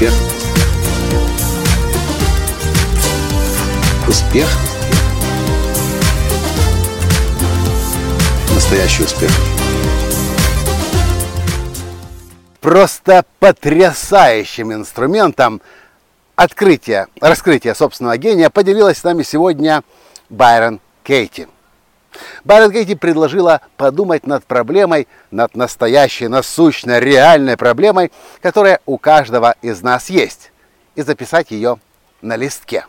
Успех. Успех. Настоящий успех. Просто потрясающим инструментом открытия, раскрытия собственного гения поделилась с нами сегодня Байрон Кейти. Байрон Кейти предложила подумать над проблемой, над настоящей, насущной, реальной проблемой, которая у каждого из нас есть, и записать ее на листке.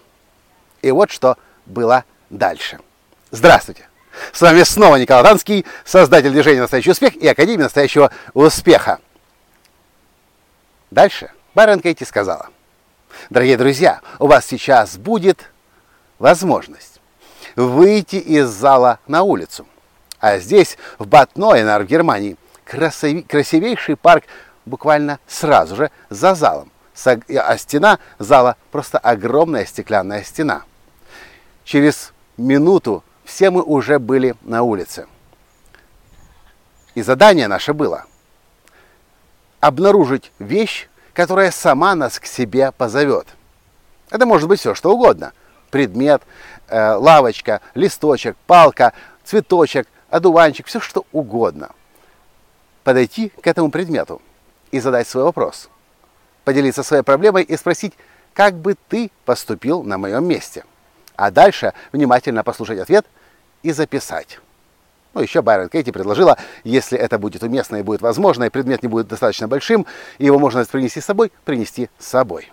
И вот что было дальше. Здравствуйте! С вами снова Николай Танский, создатель движения «Настоящий успех» и Академии настоящего успеха. Дальше Байрон Кейти сказала, дорогие друзья, у вас сейчас будет возможность выйти из зала на улицу. А здесь, в Батнойнар, в Германии, красивейший парк буквально сразу же за залом. А стена зала просто огромная стеклянная стена. Через минуту все мы уже были на улице. И задание наше было обнаружить вещь, которая сама нас к себе позовет. Это может быть все, что угодно. Предмет, э, лавочка, листочек, палка, цветочек, одуванчик, все что угодно. Подойти к этому предмету и задать свой вопрос. Поделиться своей проблемой и спросить, как бы ты поступил на моем месте. А дальше внимательно послушать ответ и записать. Ну, еще Байрон Кейти предложила, если это будет уместно и будет возможно, и предмет не будет достаточно большим, и его можно принести с собой, принести с собой.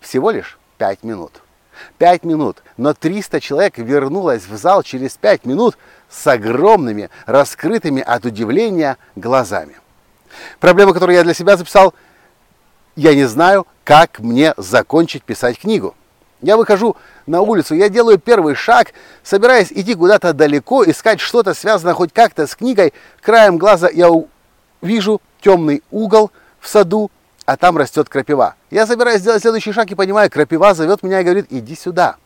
Всего лишь 5 минут. 5 минут, но 300 человек вернулось в зал через 5 минут с огромными, раскрытыми от удивления глазами. Проблема, которую я для себя записал, я не знаю, как мне закончить писать книгу. Я выхожу на улицу, я делаю первый шаг, собираясь идти куда-то далеко, искать что-то связанное хоть как-то с книгой. Краем глаза я вижу темный угол в саду, а там растет крапива. Я собираюсь сделать следующий шаг и понимаю, крапива зовет меня и говорит, иди сюда.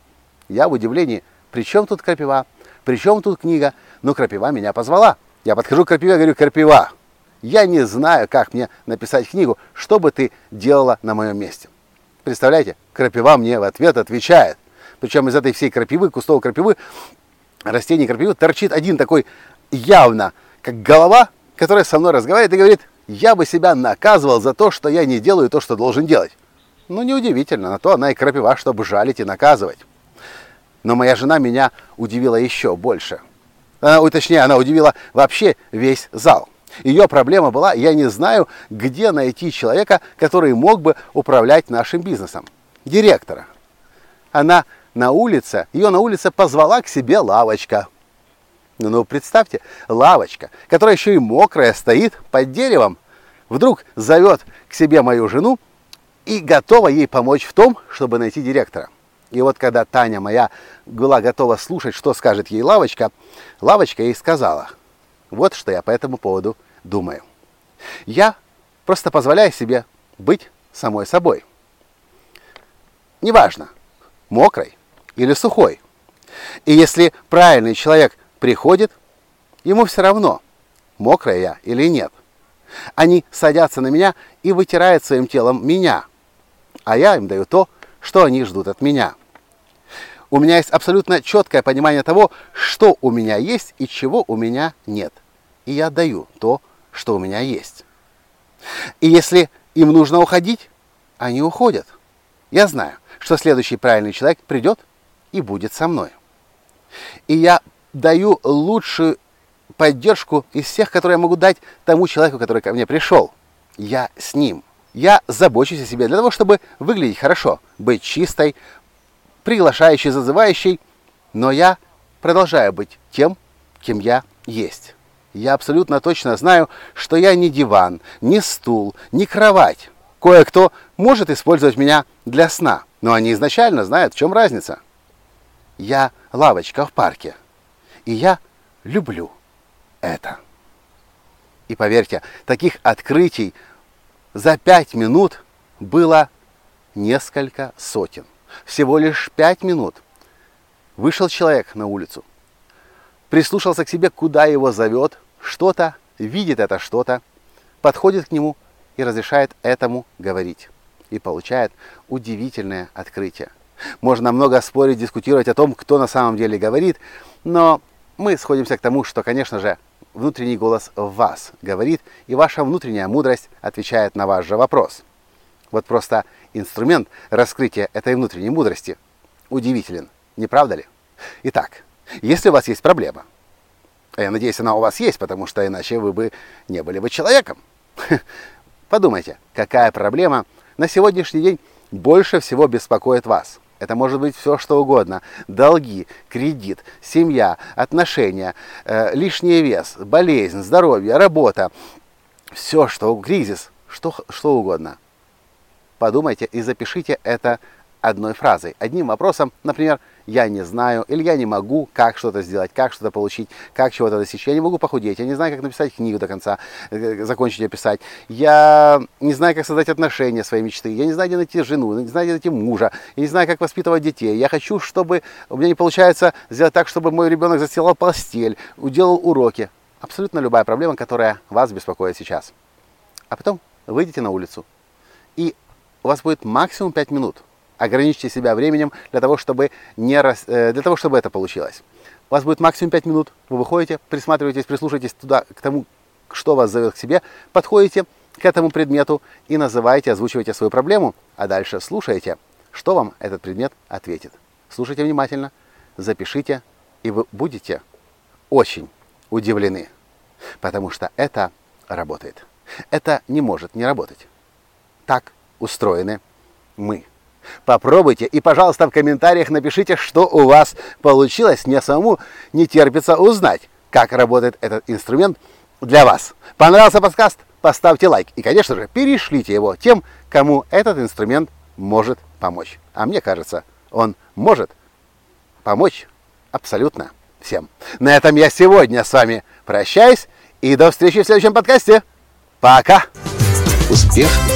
Я в удивлении, при чем тут крапива? При чем тут книга? Но крапива меня позвала. Я подхожу к крапиве и говорю, крапива, я не знаю, как мне написать книгу, что бы ты делала на моем месте. Представляете, крапива мне в ответ отвечает. Причем из этой всей крапивы, кустов крапивы, растений крапивы торчит один такой явно, как голова, которая со мной разговаривает и говорит, я бы себя наказывал за то, что я не делаю то, что должен делать. Ну, неудивительно, на то она и крапива, чтобы жалить и наказывать. Но моя жена меня удивила еще больше. Она, точнее, она удивила вообще весь зал. Ее проблема была, я не знаю, где найти человека, который мог бы управлять нашим бизнесом. Директора. Она на улице, ее на улице позвала к себе лавочка. Ну, ну, представьте, лавочка, которая еще и мокрая, стоит под деревом, вдруг зовет к себе мою жену и готова ей помочь в том, чтобы найти директора. И вот когда Таня моя была готова слушать, что скажет ей лавочка, лавочка ей сказала, вот что я по этому поводу думаю. Я просто позволяю себе быть самой собой. Неважно, мокрой или сухой. И если правильный человек приходит, ему все равно, мокрая я или нет. Они садятся на меня и вытирают своим телом меня, а я им даю то, что они ждут от меня. У меня есть абсолютно четкое понимание того, что у меня есть и чего у меня нет. И я даю то, что у меня есть. И если им нужно уходить, они уходят. Я знаю, что следующий правильный человек придет и будет со мной. И я даю лучшую поддержку из всех, которые я могу дать тому человеку, который ко мне пришел. Я с ним. Я забочусь о себе для того, чтобы выглядеть хорошо, быть чистой, приглашающей, зазывающей, но я продолжаю быть тем, кем я есть. Я абсолютно точно знаю, что я не диван, не стул, не кровать. Кое-кто может использовать меня для сна, но они изначально знают, в чем разница. Я лавочка в парке. И я люблю это. И поверьте, таких открытий за пять минут было несколько сотен. Всего лишь пять минут. Вышел человек на улицу, прислушался к себе, куда его зовет, что-то, видит это что-то, подходит к нему и разрешает этому говорить. И получает удивительное открытие. Можно много спорить, дискутировать о том, кто на самом деле говорит, но мы сходимся к тому, что, конечно же, внутренний голос в вас говорит, и ваша внутренняя мудрость отвечает на ваш же вопрос. Вот просто инструмент раскрытия этой внутренней мудрости удивителен, не правда ли? Итак, если у вас есть проблема, а я надеюсь, она у вас есть, потому что иначе вы бы не были бы человеком. Подумайте, какая проблема на сегодняшний день больше всего беспокоит вас – это может быть все, что угодно. Долги, кредит, семья, отношения, э, лишний вес, болезнь, здоровье, работа. Все, что кризис, что, что угодно. Подумайте и запишите это одной фразой, одним вопросом, например, я не знаю, или я не могу, как что-то сделать, как что-то получить, как чего-то достичь. Я не могу похудеть, я не знаю, как написать книгу до конца, э, закончить ее писать. Я не знаю, как создать отношения своей мечты. Я не знаю, где найти жену, не знаю, где найти мужа. Я не знаю, как воспитывать детей. Я хочу, чтобы у меня не получается сделать так, чтобы мой ребенок застилал постель, уделал уроки. Абсолютно любая проблема, которая вас беспокоит сейчас. А потом выйдите на улицу, и у вас будет максимум 5 минут – ограничьте себя временем для того, чтобы, не рас... Э, для того, чтобы это получилось. У вас будет максимум 5 минут, вы выходите, присматриваетесь, прислушаетесь туда, к тому, что вас зовет к себе, подходите к этому предмету и называете, озвучиваете свою проблему, а дальше слушаете, что вам этот предмет ответит. Слушайте внимательно, запишите, и вы будете очень удивлены, потому что это работает. Это не может не работать. Так устроены мы. Попробуйте и, пожалуйста, в комментариях напишите, что у вас получилось. Мне самому не терпится узнать, как работает этот инструмент для вас. Понравился подкаст? Поставьте лайк. И, конечно же, перешлите его тем, кому этот инструмент может помочь. А мне кажется, он может помочь абсолютно всем. На этом я сегодня с вами прощаюсь и до встречи в следующем подкасте. Пока! Успех!